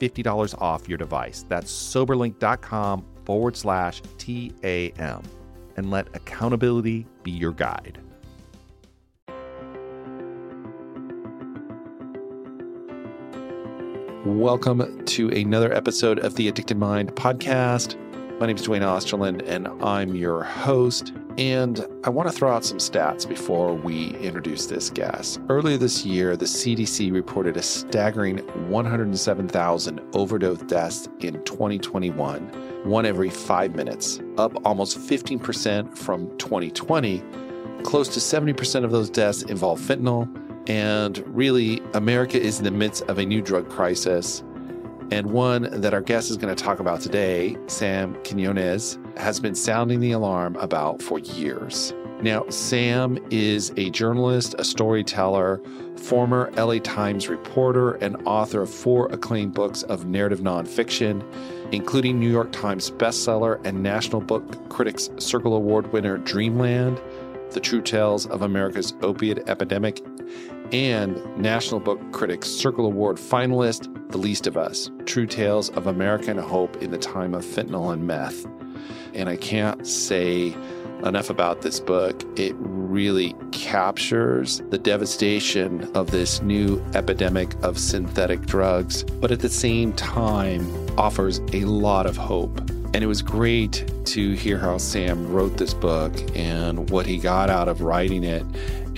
$50 off your device. That's soberlink.com forward slash TAM. And let accountability be your guide. Welcome to another episode of the Addicted Mind podcast. My name is Duane Osterlind, and I'm your host. And I want to throw out some stats before we introduce this guest. Earlier this year, the CDC reported a staggering 107,000 overdose deaths in 2021, one every five minutes, up almost 15% from 2020. Close to 70% of those deaths involve fentanyl. And really, America is in the midst of a new drug crisis and one that our guest is going to talk about today, Sam Quinones, has been sounding the alarm about for years. Now, Sam is a journalist, a storyteller, former LA Times reporter, and author of four acclaimed books of narrative nonfiction, including New York Times bestseller and National Book Critics Circle Award winner Dreamland, The True Tales of America's Opiate Epidemic, and National Book Critics Circle Award finalist The Least of Us True Tales of American Hope in the Time of Fentanyl and Meth. And I can't say enough about this book. It really captures the devastation of this new epidemic of synthetic drugs, but at the same time offers a lot of hope. And it was great to hear how Sam wrote this book and what he got out of writing it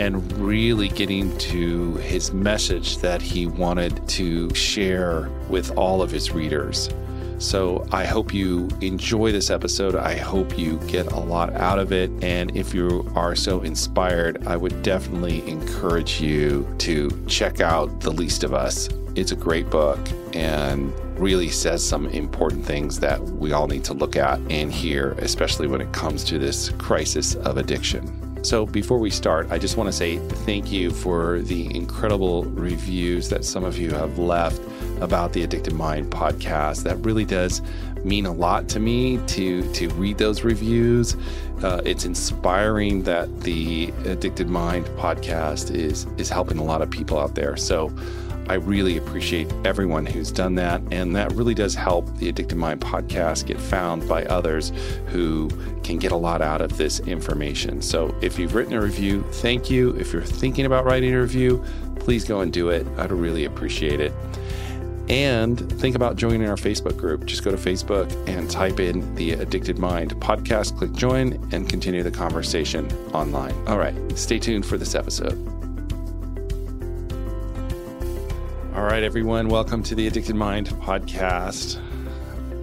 and really getting to his message that he wanted to share with all of his readers. So I hope you enjoy this episode. I hope you get a lot out of it. And if you are so inspired, I would definitely encourage you to check out The Least of Us. It's a great book and really says some important things that we all need to look at and hear, especially when it comes to this crisis of addiction. So, before we start, I just want to say thank you for the incredible reviews that some of you have left about the Addicted Mind podcast. That really does mean a lot to me to to read those reviews. Uh, it's inspiring that the Addicted Mind podcast is is helping a lot of people out there. So I really appreciate everyone who's done that. And that really does help the Addicted Mind podcast get found by others who can get a lot out of this information. So if you've written a review, thank you. If you're thinking about writing a review, please go and do it. I'd really appreciate it. And think about joining our Facebook group. Just go to Facebook and type in the Addicted Mind podcast, click join, and continue the conversation online. All right, stay tuned for this episode. All right, everyone, welcome to the Addicted Mind podcast.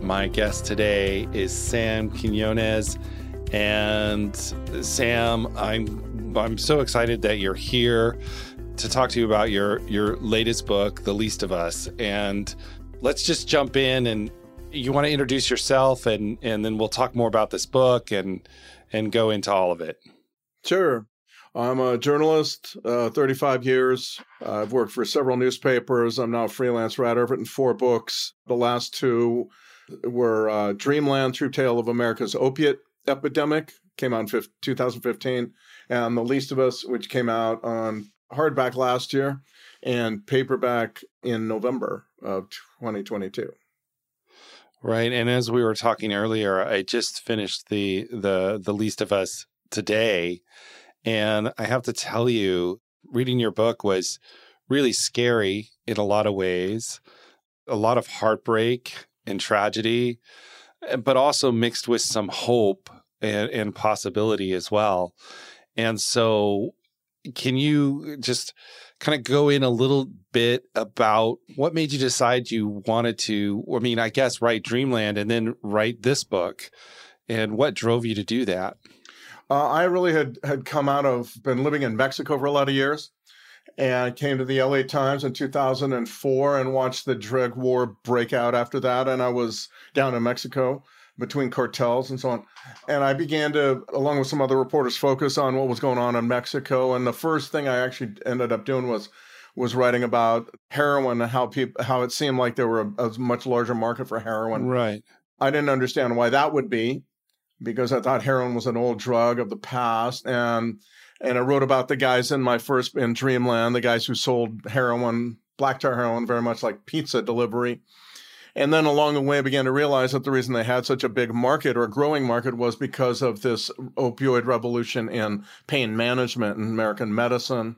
My guest today is Sam Quinones. And Sam, I'm I'm so excited that you're here to talk to you about your your latest book, The Least of Us. And let's just jump in and you want to introduce yourself and and then we'll talk more about this book and and go into all of it. Sure. I'm a journalist, uh, 35 years. Uh, I've worked for several newspapers. I'm now a freelance writer. I've written four books. The last two were uh, Dreamland, True Tale of America's Opiate Epidemic, came out in 2015, and The Least of Us, which came out on hardback last year and paperback in November of 2022. Right, and as we were talking earlier, I just finished the the the Least of Us today, And I have to tell you, reading your book was really scary in a lot of ways, a lot of heartbreak and tragedy, eh, but also mixed with some hope and, and possibility as well. And so, can you just kind of go in a little bit about what made you decide you wanted to, I mean, I guess write Dreamland and then write this book, and what drove you to do that? Uh, I really had had come out of been living in Mexico for a lot of years, and came to the LA Times in 2004 and watched the drug war break out after that. And I was down in Mexico between cartels and so on. And I began to, along with some other reporters, focus on what was going on in Mexico. And the first thing I actually ended up doing was was writing about heroin and how people how it seemed like there were a, a much larger market for heroin. Right. I didn't understand why that would be because I thought heroin was an old drug of the past and and I wrote about the guys in my first in Dreamland, the guys who sold heroin, black tar heroin, very much like pizza delivery. And then along the way, I began to realize that the reason they had such a big market or a growing market was because of this opioid revolution in pain management and American medicine.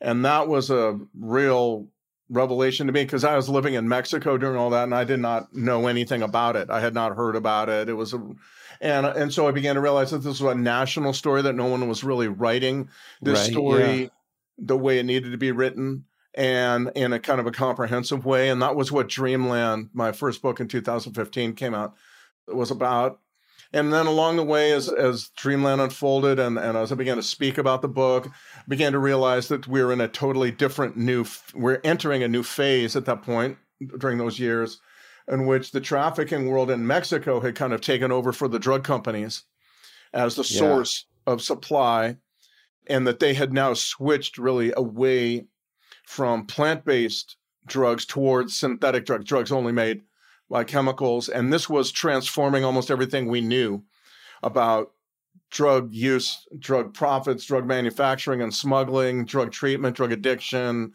And that was a real revelation to me because I was living in Mexico during all that and I did not know anything about it. I had not heard about it. It was a, and and so I began to realize that this was a national story that no one was really writing this right, story yeah. the way it needed to be written and in a kind of a comprehensive way. And that was what Dreamland, my first book in 2015, came out was about. And then along the way, as as Dreamland unfolded, and, and as I began to speak about the book, I began to realize that we we're in a totally different new. We're entering a new phase at that point during those years, in which the trafficking world in Mexico had kind of taken over for the drug companies as the yeah. source of supply, and that they had now switched really away from plant based drugs towards synthetic drugs, drugs only made by chemicals. And this was transforming almost everything we knew about drug use, drug profits, drug manufacturing and smuggling, drug treatment, drug addiction.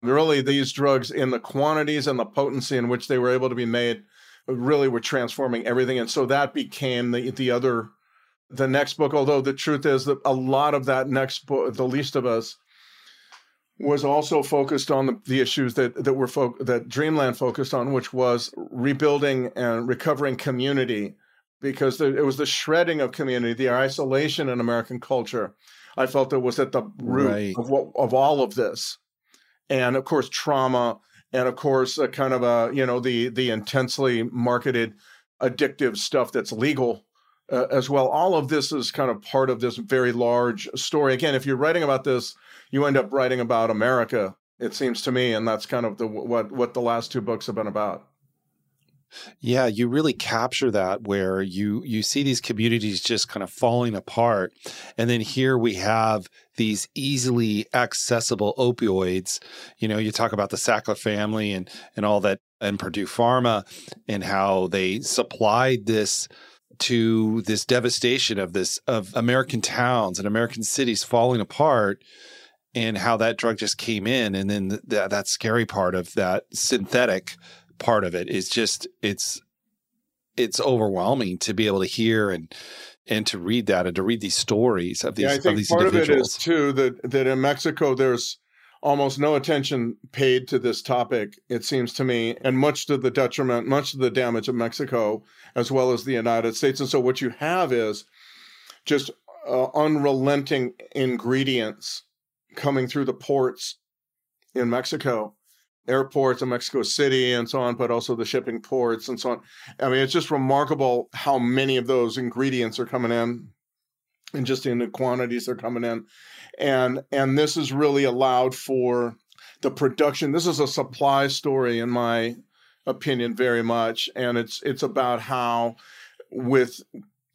Really, these drugs in the quantities and the potency in which they were able to be made really were transforming everything. And so that became the, the other, the next book. Although the truth is that a lot of that next book, The Least of Us, was also focused on the, the issues that that were fo- that Dreamland focused on, which was rebuilding and recovering community, because the, it was the shredding of community, the isolation in American culture. I felt it was at the root right. of what of all of this, and of course trauma, and of course a kind of a you know the the intensely marketed addictive stuff that's legal uh, as well. All of this is kind of part of this very large story. Again, if you're writing about this you end up writing about America, it seems to me, and that's kind of the what what the last two books have been about. Yeah, you really capture that where you you see these communities just kind of falling apart. And then here we have these easily accessible opioids. You know, you talk about the Sackler family and and all that and Purdue Pharma and how they supplied this to this devastation of this of American towns and American cities falling apart and how that drug just came in. And then that that scary part of that synthetic part of it is just it's it's overwhelming to be able to hear and and to read that and to read these stories of these yeah, I think of these part of it is too that that in Mexico there's almost no attention paid to this topic it seems to me and much to the detriment much to the damage of Mexico as well as the United States. And so what you have is just uh, unrelenting ingredients coming through the ports in Mexico, airports in Mexico City and so on, but also the shipping ports and so on. I mean, it's just remarkable how many of those ingredients are coming in and just in the quantities they're coming in. And and this has really allowed for the production. This is a supply story in my opinion very much and it's it's about how with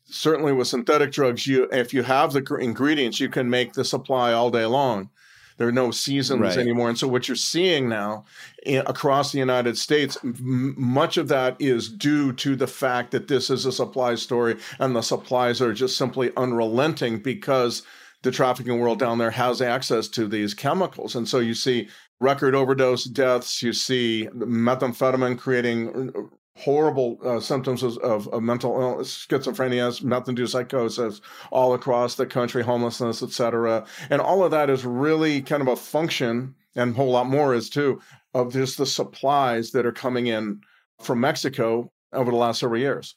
certainly with synthetic drugs, you if you have the ingredients, you can make the supply all day long. There are no seasons right. anymore, and so what you're seeing now in, across the United States, m- much of that is due to the fact that this is a supply story, and the supplies are just simply unrelenting because the trafficking world down there has access to these chemicals, and so you see record overdose deaths. You see methamphetamine creating uh, horrible uh, symptoms of, of, mental illness, schizophrenia, meth-induced psychosis all across the country, homelessness, etc. And all of that is really kind of a function, and a whole lot more is too, of just the supplies that are coming in from Mexico over the last several years.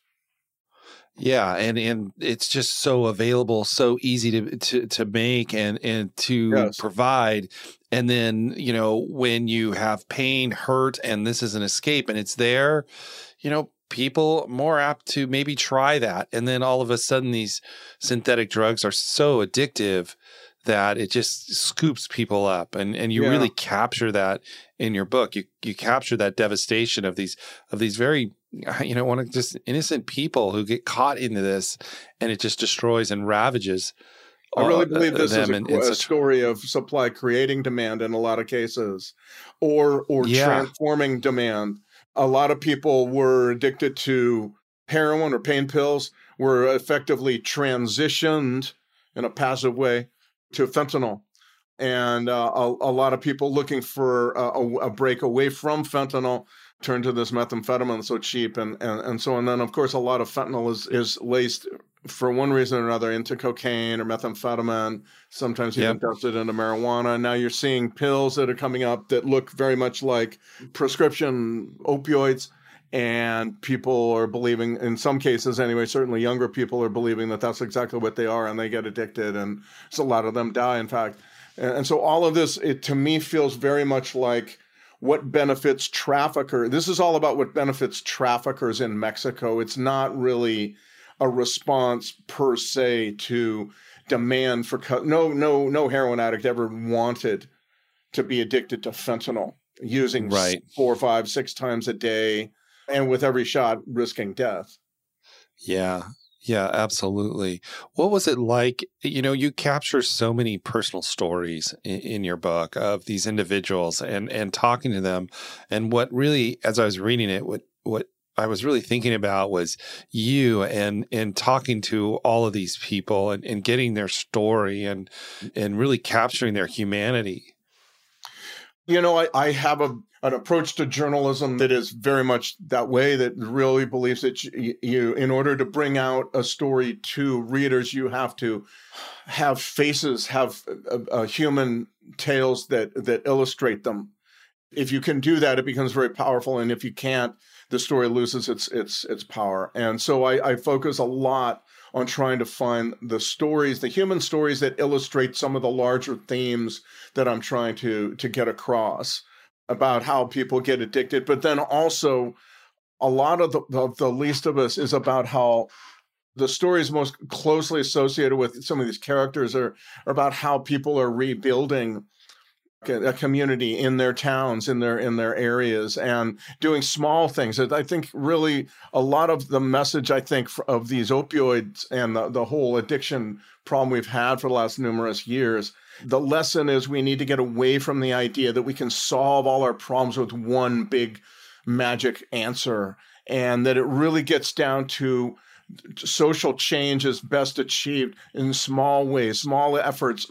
Yeah, and and it's just so available, so easy to to to make and and to yes. provide. And then, you know, when you have pain, hurt and this is an escape and it's there, you know, people more apt to maybe try that. And then all of a sudden these synthetic drugs are so addictive that it just scoops people up and and you yeah. really capture that in your book you you capture that devastation of these of these very you know one of just innocent people who get caught into this and it just destroys and ravages I really uh, believe this is a, in, in a such... story of supply creating demand in a lot of cases, or or yeah. transforming demand. A lot of people were addicted to heroin or pain pills, were effectively transitioned in a passive way to fentanyl. And uh, a, a, lot of people looking for a, a, break away from fentanyl turn to this methamphetamine so cheap and, and, and so on. And then, of course, a lot of fentanyl is, is laced for one reason or another into cocaine or methamphetamine, sometimes even yep. dusted into marijuana. Now you're seeing pills that are coming up that look very much like prescription opioids and people are believing in some cases anyway certainly younger people are believing that that's exactly what they are and they get addicted and so a lot of them die in fact and, and so all of this it to me feels very much like what benefits trafficker this is all about what benefits traffickers in mexico it's not really a response per se to demand for no no no heroin addict ever wanted to be addicted to fentanyl using right. four five six times a day and with every shot risking death. Yeah. Yeah, absolutely. What was it like? You know, you capture so many personal stories in, in, your book of these individuals and and talking to them. And what really, as I was reading it, what what I was really thinking about was you and and talking to all of these people and, and getting their story and and really capturing their humanity. You know, I, I have a an approach to journalism that is very much that way that really believes that you, in order to bring out a story to readers you have to have faces have a human tales that that illustrate them. If you can do that it becomes very powerful and if you can't the story loses its its its power. And so i, I focus a lot on trying to find the stories the human stories that illustrate some of the larger themes that i'm trying to to get across about how people get addicted, but then also a lot of the, of the least of us is about how the stories most closely associated with some of these characters are, are about how people are rebuilding a community in their towns in their in their areas and doing small things. I think really a lot of the message i think of these opioids and the, the whole addiction problem we've had for the last numerous years the lesson is we need to get away from the idea that we can solve all our problems with one big magic answer and that it really gets down to social change is best achieved in small ways, small efforts,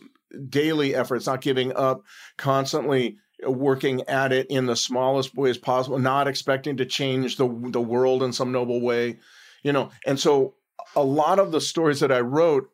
daily efforts, not giving up, constantly working at it in the smallest ways possible, not expecting to change the the world in some noble way, you know. And so a lot of the stories that I wrote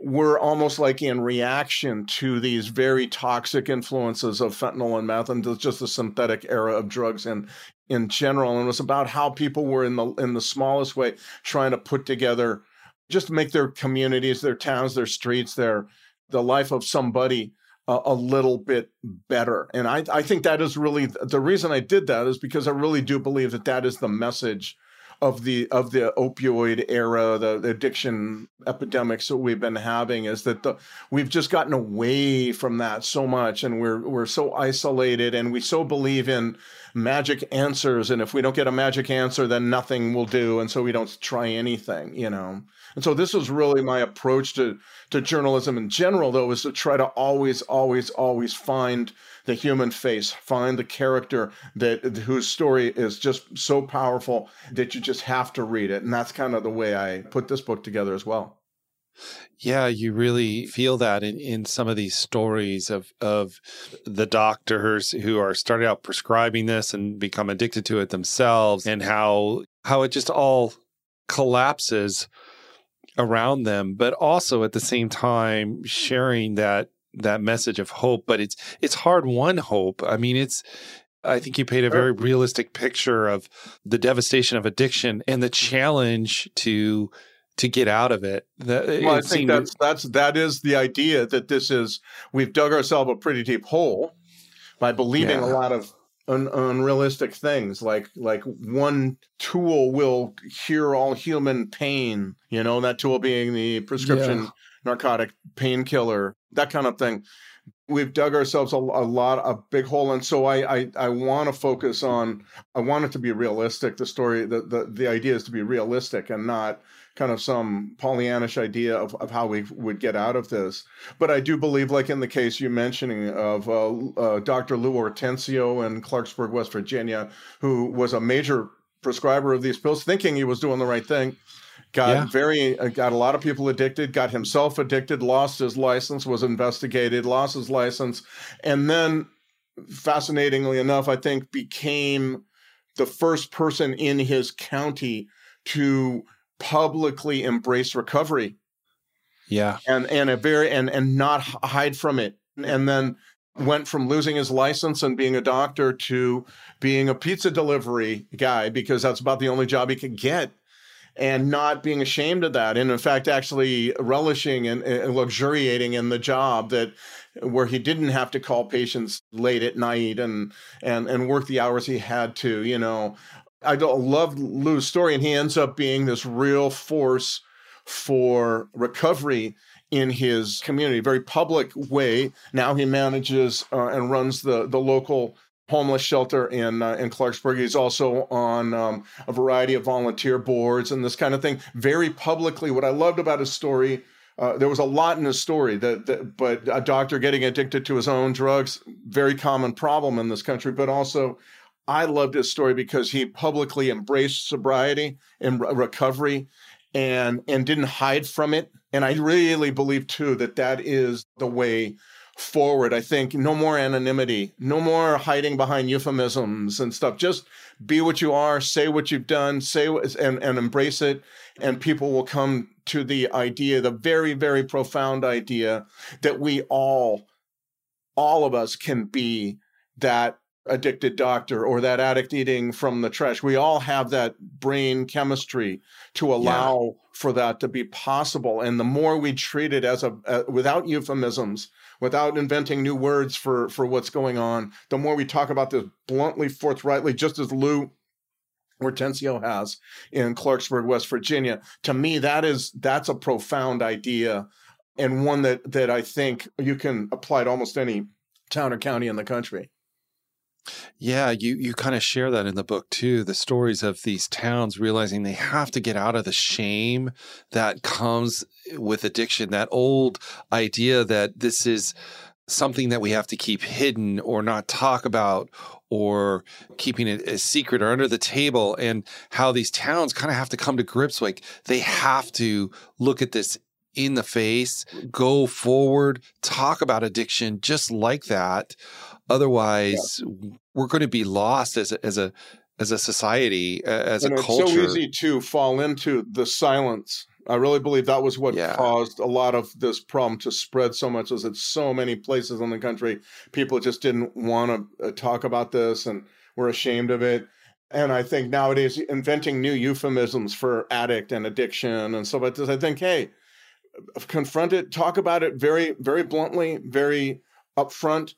were almost like in reaction to these very toxic influences of fentanyl and meth and just the synthetic era of drugs in in general. And it was about how people were in the in the smallest way trying to put together just make their communities their towns their streets their the life of somebody uh, a little bit better. And I, I think that is really the reason i did that is because i really do believe that that is the message of the of the opioid era, the, the, addiction epidemics that we've been having is that the we've just gotten away from that so much, and we're we're so isolated, and we so believe in magic answers, and if we don't get a magic answer, then nothing will do, and so we don't try anything, you know. And so this was really my approach to to journalism in general, though, is to try to always, always, always find the human face, find the character that whose story is just so powerful that you just have to read it. And that's kind of the way I put this book together as well. Yeah, you really feel that in, in some of these stories of of the doctors who are starting out prescribing this and become addicted to it themselves and how how it just all collapses around them, but also at the same time sharing that that message of hope. But it's it's hard won hope. I mean, it's I think you paint a very realistic picture of the devastation of addiction and the challenge to to get out of it. The, well, it I think that's that's that is the idea that this is we've dug ourselves a pretty deep hole by believing yeah. a lot of un, unrealistic things like like one tool will cure all human pain you know that tool being the prescription yeah. Narcotic painkiller that kind of thing we've dug ourselves a, a lot a big hole and so i i, I want to focus on i want it to be realistic the story the, the the idea is to be realistic and not kind of some Pollyannish idea of, of how we would get out of this. But I do believe, like in the case you mentioning of uh, uh, Dr. Lou Ortenzio in Clarksburg, West Virginia, who was a major prescriber of these pills, thinking he was doing the right thing. Got yeah. very uh, got a lot of people addicted. Got himself addicted. Lost his license. Was investigated. Lost his license, and then, fascinatingly enough, I think became the first person in his county to publicly embrace recovery. Yeah. And and a very and and not hide from it. And then went from losing his license and being a doctor to being a pizza delivery guy because that's about the only job he could get and not being ashamed of that and in fact actually relishing and, and, luxuriating in the job that where he didn't have to call patients late at night and and and work the hours he had to you know I love Lou's story, and he ends up being this real force for recovery in his community, very public way. Now he manages uh, and runs the the local homeless shelter in uh, in Clarksburg. He's also on um, a variety of volunteer boards and this kind of thing. Very publicly, what I loved about his story. Uh, there was a lot in his story that, that, but a doctor getting addicted to his own drugs, very common problem in this country, but also I loved his story because he publicly embraced sobriety and recovery and and didn't hide from it. And I really believe too that that is the way forward. I think no more anonymity, no more hiding behind euphemisms and stuff. Just be what you are, say what you've done, say and and embrace it, and people will come to the idea, the very very profound idea that we all all of us can be that addicted doctor or that addict eating from the trash. We all have that brain chemistry to allow yeah. for that to be possible. And the more we treat it as a uh, without euphemisms, without inventing new words for for what's going on, the more we talk about this bluntly, forthrightly, just as Lou Ortenzio has in Clarksburg, West Virginia. To me, that is that's a profound idea and one that that I think you can apply to almost any town or county in the country. Yeah, you you kind of share that in the book too. The stories of these towns realizing they have to get out of the shame that comes eh, with addiction. That old idea that this is something that we have to keep hidden or not talk about or keeping it a secret or under the table and how these towns kind of have to come to grips like they have to look at this in the face, go forward, talk about addiction just like that Otherwise, yeah. we're going to be lost as a, as a as a society, as and a culture. It's so easy to fall into the silence. I really believe that was what yeah. caused a lot of this problem to spread so much. Was that so many places in the country people just didn't want to uh, talk about this and were ashamed of it. And I think nowadays inventing new euphemisms for addict and addiction and stuff like this. I think, hey, confront it, talk about it very, very bluntly, very upfront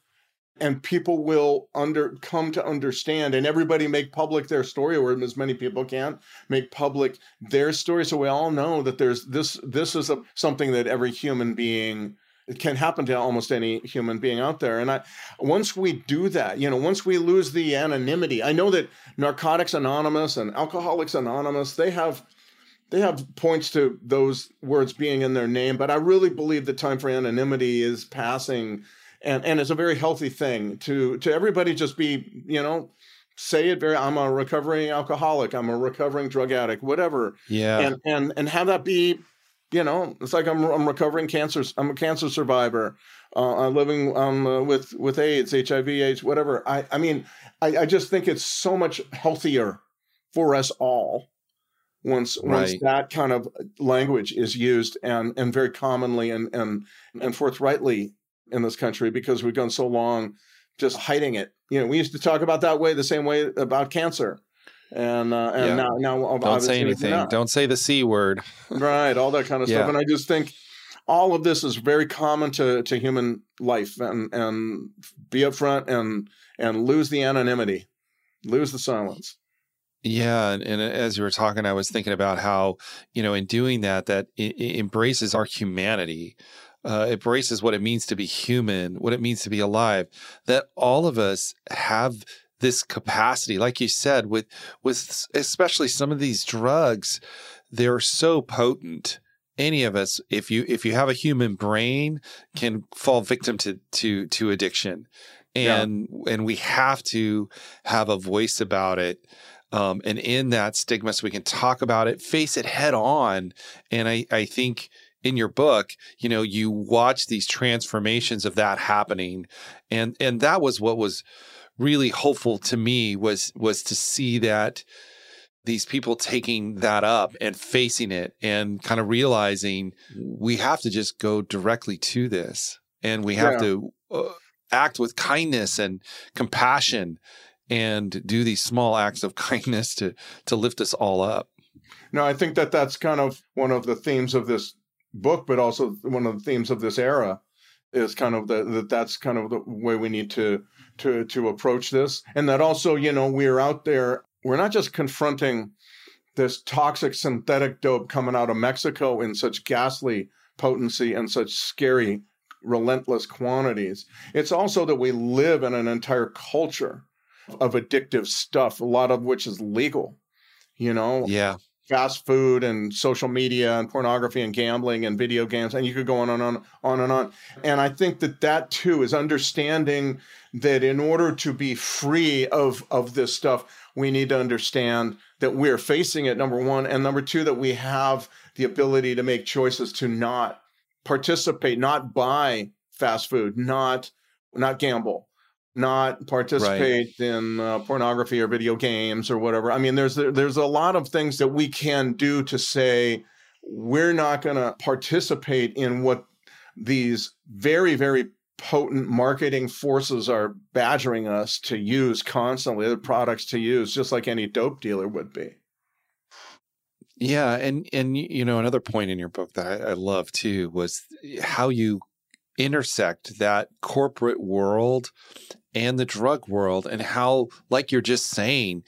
and people will under come to understand and everybody make public their story or as many people can make public their story. So we all know that there's this this is a, something that every human being it can happen to almost any human being out there. And i once we do that you know once we lose the anonymity i know that narcotics anonymous and alcoholics anonymous they have they have points to those words being in their name but i really believe the time for anonymity is passing and and it's a very healthy thing to to everybody just be you know say it very i'm a recovering alcoholic i'm a recovering drug addict whatever yeah and and and have that be You know, it's like I'm I'm recovering cancer. I'm a cancer survivor. Uh, I'm living um, uh, with with AIDS, HIV, AIDS, whatever. I I mean, I, I just think it's so much healthier for us all once right. once that kind of language is used and and very commonly and and and forthrightly in this country because we've gone so long just hiding it. You know, we used to talk about that way the same way about cancer. And uh, and yeah. now now don't say anything. Don't say the c word. right, all that kind of yeah. stuff. And I just think all of this is very common to to human life. And and be upfront and and lose the anonymity, lose the silence. Yeah, and, and, as you were talking, I was thinking about how you know in doing that, that embraces our humanity, uh, embraces what it means to be human, what it means to be alive. That all of us have this capacity, like you said, with with especially some of these drugs, they're so potent. Any of us, if you if you have a human brain, can fall victim to to to addiction, and yeah. and we have to have a voice about it. Um, and in that stigma, so we can talk about it, face it head on. And I, I think in your book, you know, you watch these transformations of that happening, and and that was what was really hopeful to me was was to see that these people taking that up and facing it and kind of realizing we have to just go directly to this. And we have yeah. to uh, act with kindness and compassion and do these small acts of kindness to to lift us all up. No i think that that's kind of one of the themes of this book but also one of the themes of this era is kind of that that's kind of the way we need to to to approach this. And that also you know we're out there we're not just confronting this toxic synthetic dope coming out of Mexico in such ghastly potency and such scary relentless quantities. It's also that we live in an entire culture of addictive stuff a lot of which is legal you know? Yeah fast food and social media and pornography and gambling and video games and you could go on and on on and on. And i think that that too is understanding that in order to be free of of this stuff we need to understand that we're facing it number 1 and number 2 that we have the ability to make choices to not participate not buy fast food not not gamble not participate right. in uh, pornography or video games or whatever. I mean, there's there's a lot of things that we can do to say we're not going to participate in what these very very potent marketing forces are badgering us to use constantly the products to use just like any dope dealer would be yeah and and you know another point in your book that I, I love too was how you intersect that corporate world and the drug world and how like you're just saying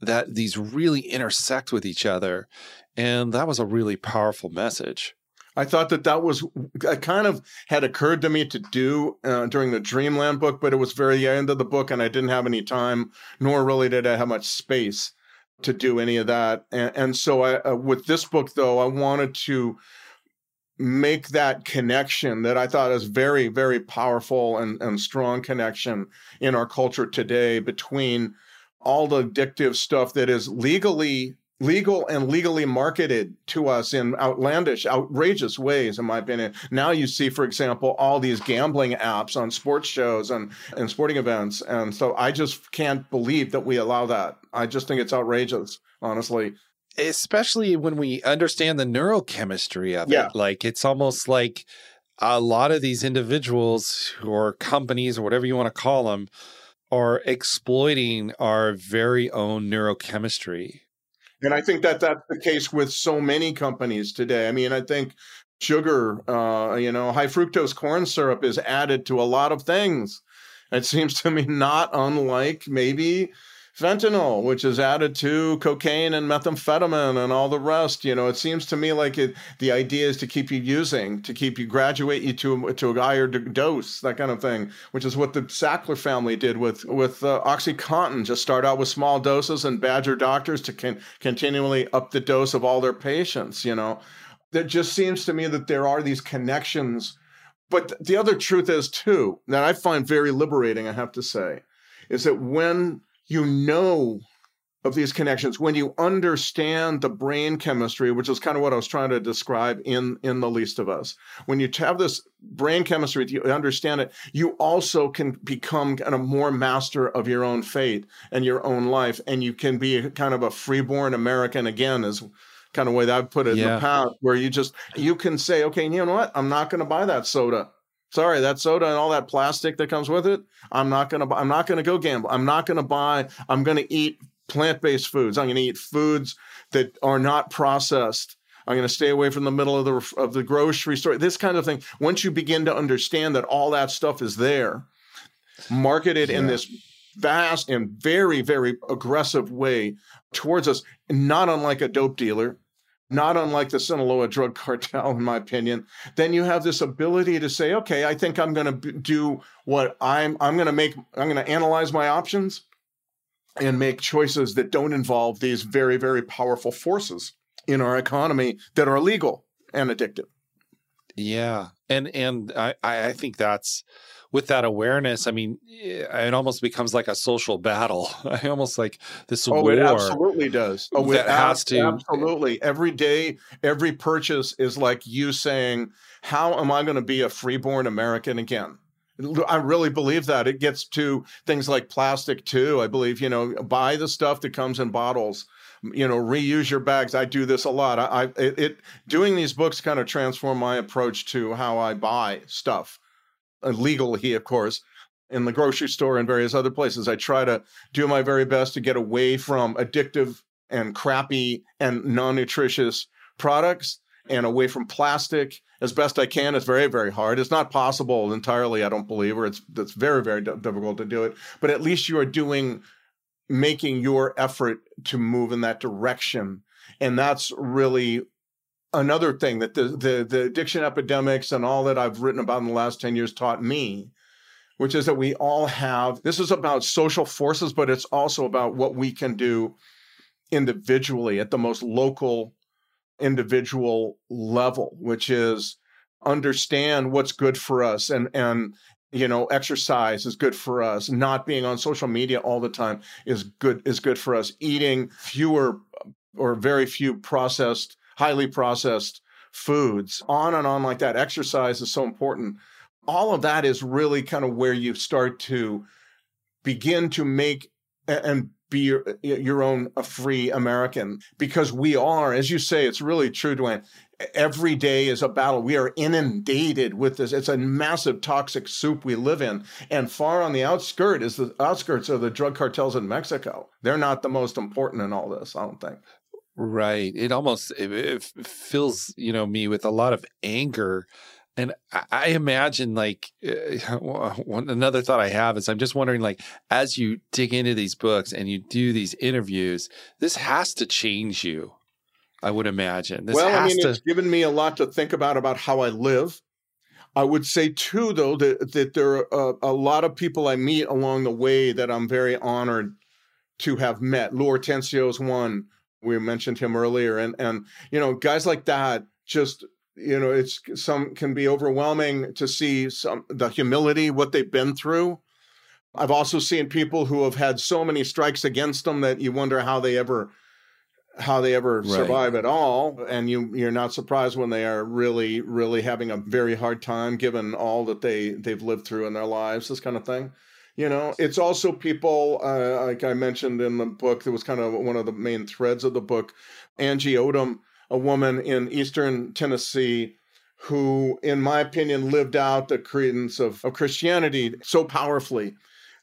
that these really intersect with each other and that was a really powerful message I thought that that was it kind of had occurred to me to do uh, during the Dreamland book, but it was very end of the book, and I didn't have any time, nor really did I have much space to do any of that. And, and so, I, uh, with this book, though, I wanted to make that connection that I thought is very, very powerful and, and strong connection in our culture today between all the addictive stuff that is legally legal and legally marketed to us in outlandish, outrageous ways, in my opinion. Now you see, for example, all these gambling apps on sports shows and, and sporting events. And so I just can't believe that we allow that. I just think it's outrageous, honestly especially when we understand the neurochemistry of yeah. it. Like it's almost like a lot of these individuals or companies or whatever you want to call them are exploiting our very own neurochemistry. And I think that that's the case with so many companies today. I mean, I think sugar, uh, you know, high fructose corn syrup is added to a lot of things. It seems to me not unlike maybe fentanyl, which is added to cocaine and methamphetamine and all the rest. You know, it seems to me like it, the idea is to keep you using, to keep you graduate you to to a higher dose, that kind of thing. Which is what the Sackler family did with with uh, OxyContin. Just start out with small doses and badger doctors to con- continually up the dose of all their patients. You know, it just seems to me that there are these connections. But the other truth is too that I find very liberating. I have to say, is that when you know of these connections. When you understand the brain chemistry which is kind of what i was trying to describe in in the least of us when you have this brain chemistry you understand it you also can become kind of more master of your own fate and your own life and you can be kind of a freeborn american again is kind of way that i've put it yeah. in the past where you just you can say okay you know what? I'm not going to buy that soda sorry that soda and all that plastic that comes with it i'm not going to i'm not going to go gamble i'm not going to buy i'm going to eat plant-based foods. I'm going to eat foods that are not processed. I'm going to stay away from the middle of the of the grocery store. This kind of thing. Once you begin to understand that all that stuff is there, marketed yeah. in this vast and very very aggressive way towards us, not unlike a dope dealer, not unlike the Sinaloa drug cartel, in my opinion, then you have this ability to say, okay, I think I'm going to do what I'm, I'm going to make, I'm going to analyze my options and make choices that don't involve these very, very powerful forces in our economy that are legal and addictive. Yeah. And and I, I think that's with that awareness, I mean, eh, it almost becomes like a social battle. I almost like this oh, war. it absolutely does. Oh, it has to. Absolutely. Every day, every purchase is like you saying, How am I going to be a freeborn American again? I really believe that. It gets to things like plastic too. I believe, you know, buy the stuff that comes in bottles. You know, reuse your bags. I do this a lot. I, I it, it doing these books kind of transform my approach to how I buy stuff, uh, he of course, in the grocery store and various other places. I try to do my very best to get away from addictive and crappy and non-nutritious products and away from plastic as best I can. It's very, very hard. It's not possible entirely, I don't believe, or it's it's very, very difficult to do it. But at least you are doing, making your effort to move in that direction, and that's really another thing that the the, the addiction epidemics and all that I've written about in the last ten years taught me. Which is that we all have, this is about social forces, but it's also about what we can do individually at the most local individual level, which is understand what's good for us and and you know exercise is good for us not being on social media all the time is good is good for us eating fewer or very few processed highly processed foods on and on like that exercise is so important all of that is really kind of where you start to begin to make and be your, your own a free American because we are, as you say, it's really true, Duane. Every day is a battle. We are inundated with this. It's a massive toxic soup we live in. And far on the outskirt is the outskirts of the drug cartels in Mexico. They're not the most important in all this, I don't think. Right. It almost it, it fills, you know, me with a lot of anger and I imagine, like, uh, one, another thought I have is I'm just wondering, like, as you dig into these books and you do these interviews, this has to change you. I would imagine. This well, I mean, to... it's given me a lot to think about about how I live. I would say too, though, that that there are a, a lot of people I meet along the way that I'm very honored to have met. Lou Ortenzio is one. We mentioned him earlier, and and you know, guys like that just you know it's some can be overwhelming to see some the humility what they've been through i've also seen people who have had so many strikes against them that you wonder how they ever how they ever right. survive at all and you you're not surprised when they are really really having a very hard time given all that they they've lived through in their lives this kind of thing you know it's also people uh, like i mentioned in the book that was kind of one of the main threads of the book angie odom a woman in eastern Tennessee who, in my opinion, lived out the credence of, of Christianity so powerfully.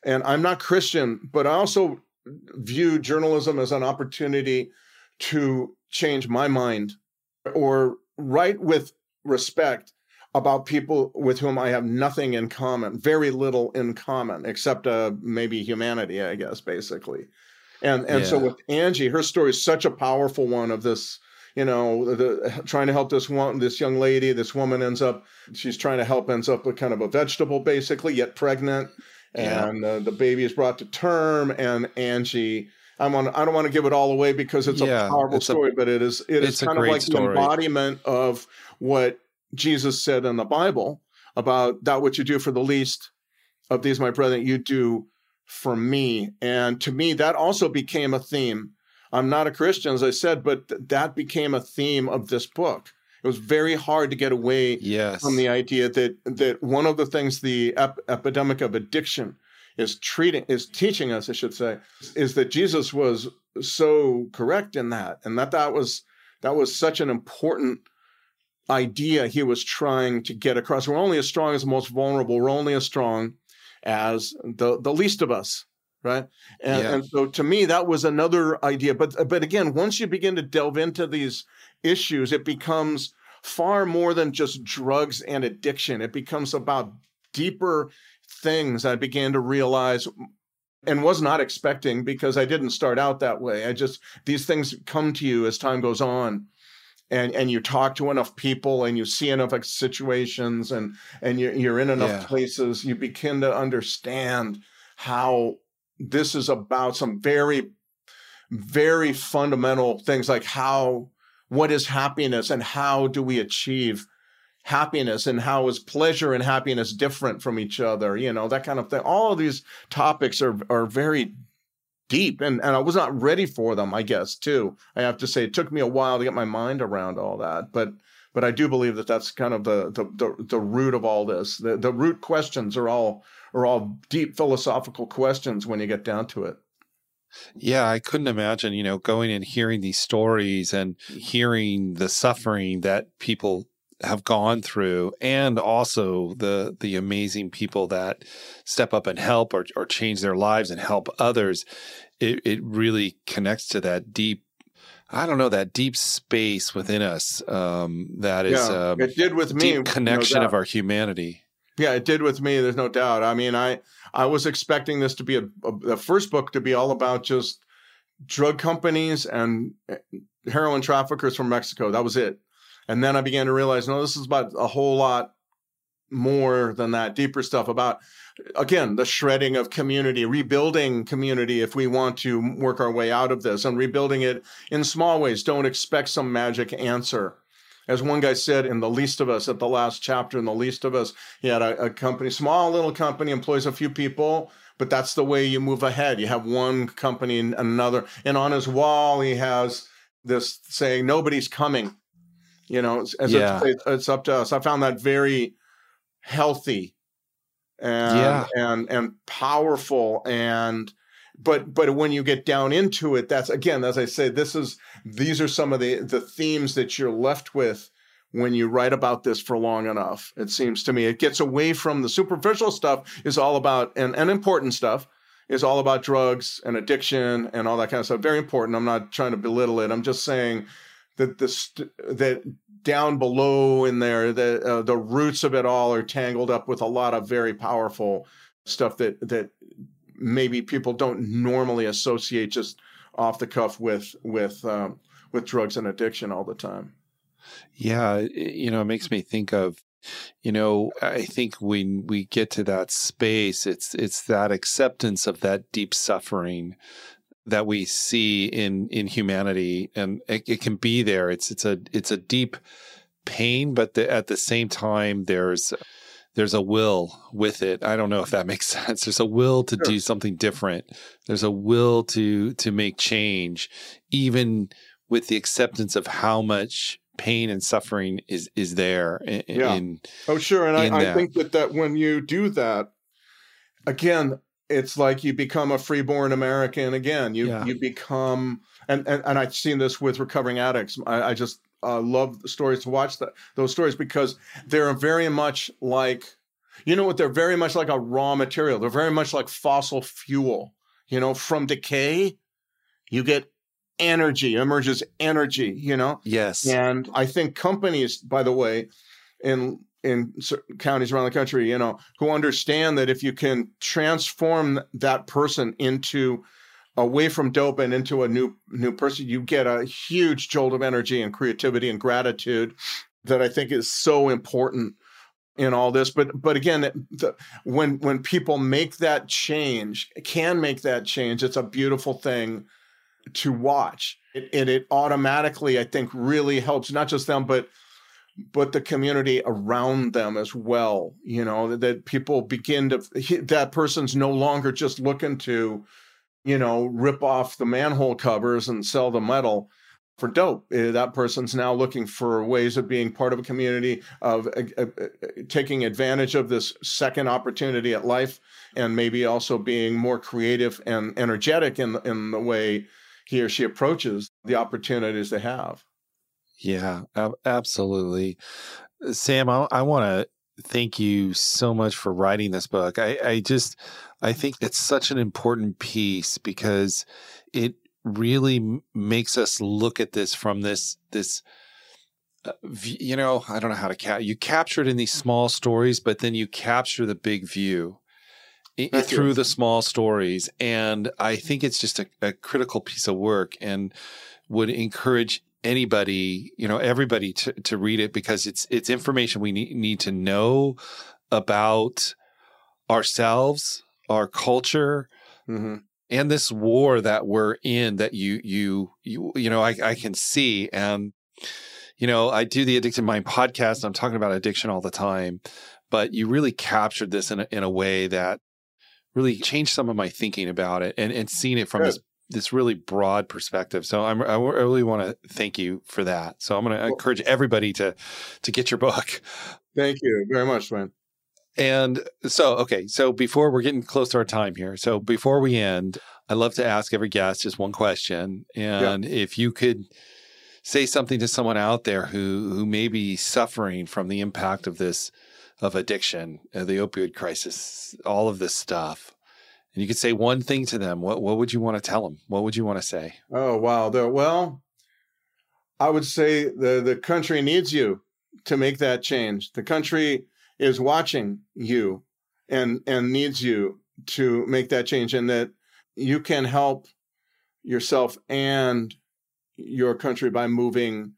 And I'm not Christian, but I also view journalism as an opportunity to change my mind or write with respect about people with whom I have nothing in common, very little in common, except uh, maybe humanity, I guess, basically. And and yeah. so with Angie, her story is such a powerful one of this you know, the, trying to help this one, this young lady, this woman ends up, she's trying to help, ends up with kind of a vegetable, basically, yet pregnant, and yeah. uh, the baby is brought to term, and Angie. I'm on, I don't want to give it all away because it's yeah, a powerful it's story, a, but it is it is kind of like story. the embodiment of what Jesus said in the Bible about that what you do for the least of these, my brethren, you do for me. And to me, that also became a theme. I'm not a Christian, as I said, but th- that became a theme of this book. It was very hard to get away yes. from the idea that that one of the things the ep- epidemic of addiction is treating is teaching us, I should say, is that Jesus was so correct in that, and that that was that was such an important idea he was trying to get across. We're only as strong as the most vulnerable. We're only as strong as the the least of us, right? And, yeah. and so to me, that was another idea. But but again, once you begin to delve into these issues, it becomes far more than just drugs and addiction. It becomes about deeper things I began to realize and was not expecting because I didn't start out that way. I just these things come to you as time goes on. And, and you talk to enough people and you see enough situations and and you're, you're in enough yeah. places you begin to understand how this is about some very very fundamental things like how what is happiness and how do we achieve happiness and how is pleasure and happiness different from each other you know that kind of thing all of these topics are are very deep and, and i was not ready for them i guess too. I have to say it took me a while to get my mind around all that but but i do believe that that's kind of the the the, the root of all this. The, the root questions are all are all deep philosophical questions when you get down to it. Yeah, I couldn't imagine, you know, going and hearing these stories and hearing the suffering that people have gone through and also the the amazing people that step up and help or, or change their lives and help others it, it really connects to that deep I don't know that deep space within us um, that is yeah, um, it did with me connection no of our humanity. Yeah, it did with me. There's no doubt. I mean, I I was expecting this to be a, a the first book to be all about just drug companies and eh, heroin traffickers from Mexico. That was it. And then I began to realize, no, this is about a whole lot more than that, deeper stuff about, again, the shredding of community, rebuilding community if we want to work our way out of this and rebuilding it in small ways. Don't expect some magic answer. As one guy said in The Least of Us at the last chapter in The Least of Us, he had a, a company, small little company, employs a few people, but that's the way you move ahead. You have one company and another. And on his wall, he has this saying, Nobody's coming you know, as yeah. it's, it's up to us. I found that very healthy and yeah. and and powerful and but but when you get down into it that's again as i say this is these are some of the the themes that you're left with when you write about this for long enough it seems to me it gets away from the superficial stuff is all about and, and important stuff is all about drugs and addiction and all that kind of stuff very important i'm not trying to belittle it i'm just saying that the that down below in there the uh, the roots of it all are tangled up with a lot of very powerful stuff that that maybe people don't normally associate just off the cuff with with um, with drugs and addiction all the time. Yeah, you know, it makes me think of you know i think when we get to that space it's it's that acceptance of that deep suffering that we see in in humanity, and it, it can be there. It's it's a it's a deep pain, but the, at the same time, there's there's a will with it. I don't know if that makes sense. There's a will to sure. do something different. There's a will to to make change, even with the acceptance of how much pain and suffering is is there. In, yeah. In, oh, sure. And I, I think that that when you do that, again, it's like you become a freeborn American again. You yeah. you become and, and and I've seen this with recovering addicts. I, I just uh, love the stories to watch that those stories because they're very much like you know what they're very much like a raw material. They're very much like fossil fuel. You know, from decay, you get energy emerges energy. You know. Yes. And I think companies, by the way, in in counties around the country, you know, who understand that if you can transform that person into away from dope and into a new new person, you get a huge jolt of energy and creativity and gratitude that I think is so important in all this. But but again, the, when when people make that change, can make that change, it's a beautiful thing to watch. It, and it automatically, I think, really helps not just them, but but the community around them as well. You know, that, that people begin to, that person's no longer just looking to, you know, rip off the manhole covers and sell the metal for dope. Eh, that person's now looking for ways of being part of a community, of uh, uh, taking advantage of this second opportunity at life, and maybe also being more creative and energetic in in the way he or she approaches the opportunities they have. Yeah, absolutely. Uh, Sam, I, I want to thank you so much for writing this book. I, I just, I think it's such an important piece because it really makes us look at this from this, this, uh, you know, I don't know how to cap. You capture it in these mm-hmm. small stories, but then you capture the big view mm-hmm. through the small stories. And I think it's just a, a critical piece of work and would encourage anybody, you know, everybody to, to read it because it's it's information we need, need to know about ourselves, our culture, mm-hmm. and this war that we're in that you you you you know I, I can see and you know I do the Addicted Mind podcast. I'm talking about addiction all the time, but you really captured this in a, in a way that really changed some of my thinking about it and and seeing it from Good. this this really broad perspective. So I'm, I really want to thank you for that. So I'm going to encourage everybody to to get your book. Thank you very much, man. And so, okay, so before we're getting close to our time here, so before we end, I love to ask every guest just one question, and yeah. if you could say something to someone out there who who may be suffering from the impact of this of addiction, uh, the opioid crisis, all of this stuff, and you could say one thing to them, what what would you want to tell them? What would you want to say? Oh wow, the, well, I would say the the country needs you to make that change. The country is watching you and and needs you to make that change, and that you can help yourself and your country by moving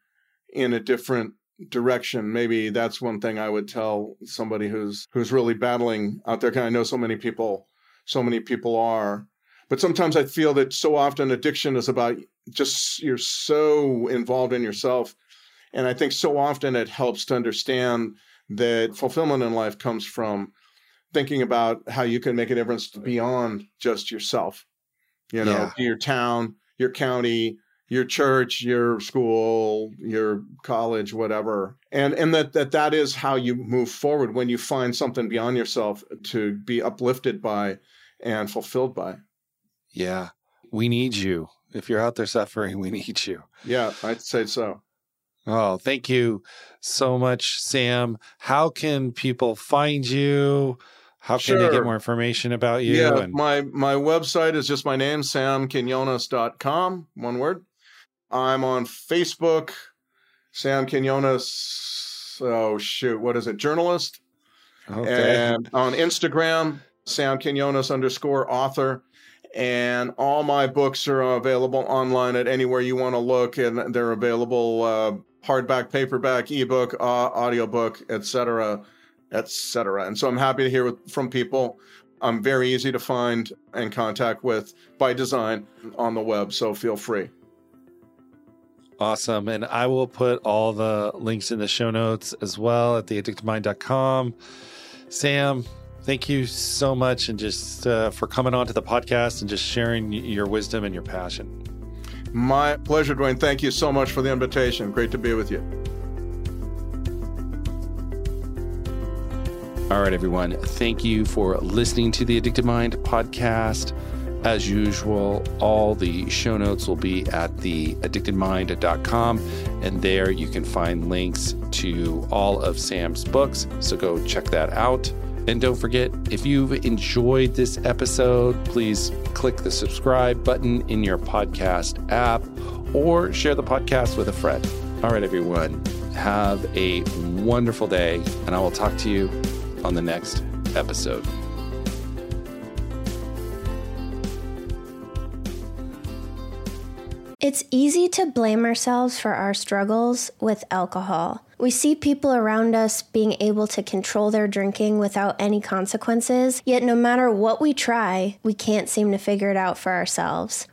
in a different direction maybe that's one thing i would tell somebody who's who's really battling out there because i know so many people so many people are. But sometimes I feel that so often addiction is about just you're so involved in yourself. And I think so often it helps to understand that fulfillment in life comes from thinking about how you can make a difference beyond just yourself. You know, yeah. your town, your county, your church, your school, your college, whatever. And and that that that is how you move forward when you find something beyond yourself to be uplifted by and fulfilled by. Yeah. We need you. If you're out there suffering, we need you. Yeah, I'd say so. Oh, thank you so much, Sam. How can people find you? How can sure. they get more information about you? Yeah, and- my my website is just my name, samquinones.com, one word. I'm on Facebook, Sam Quinones. Oh shoot, what is it? Journalist. Okay. And on Instagram, Sam Quinones underscore author. And all my books are available online at anywhere you want to look, and they're available uh, hardback, paperback, ebook, uh, audiobook, etc., etc. And so I'm happy to hear from people. I'm very easy to find and contact with by design on the web, so feel free. Awesome. And I will put all the links in the show notes as well at theaddictedmind.com. Sam, thank you so much and just uh, for coming on to the podcast and just sharing your wisdom and your passion. My pleasure, Duane. Thank you so much for the invitation. Great to be with you. All right, everyone. Thank you for listening to the Addicted Mind podcast. As usual, all the show notes will be at the theaddictedmind.com, and there you can find links to all of Sam's books. So go check that out. And don't forget, if you've enjoyed this episode, please click the subscribe button in your podcast app or share the podcast with a friend. All right, everyone, have a wonderful day, and I will talk to you on the next episode. It's easy to blame ourselves for our struggles with alcohol. We see people around us being able to control their drinking without any consequences, yet, no matter what we try, we can't seem to figure it out for ourselves.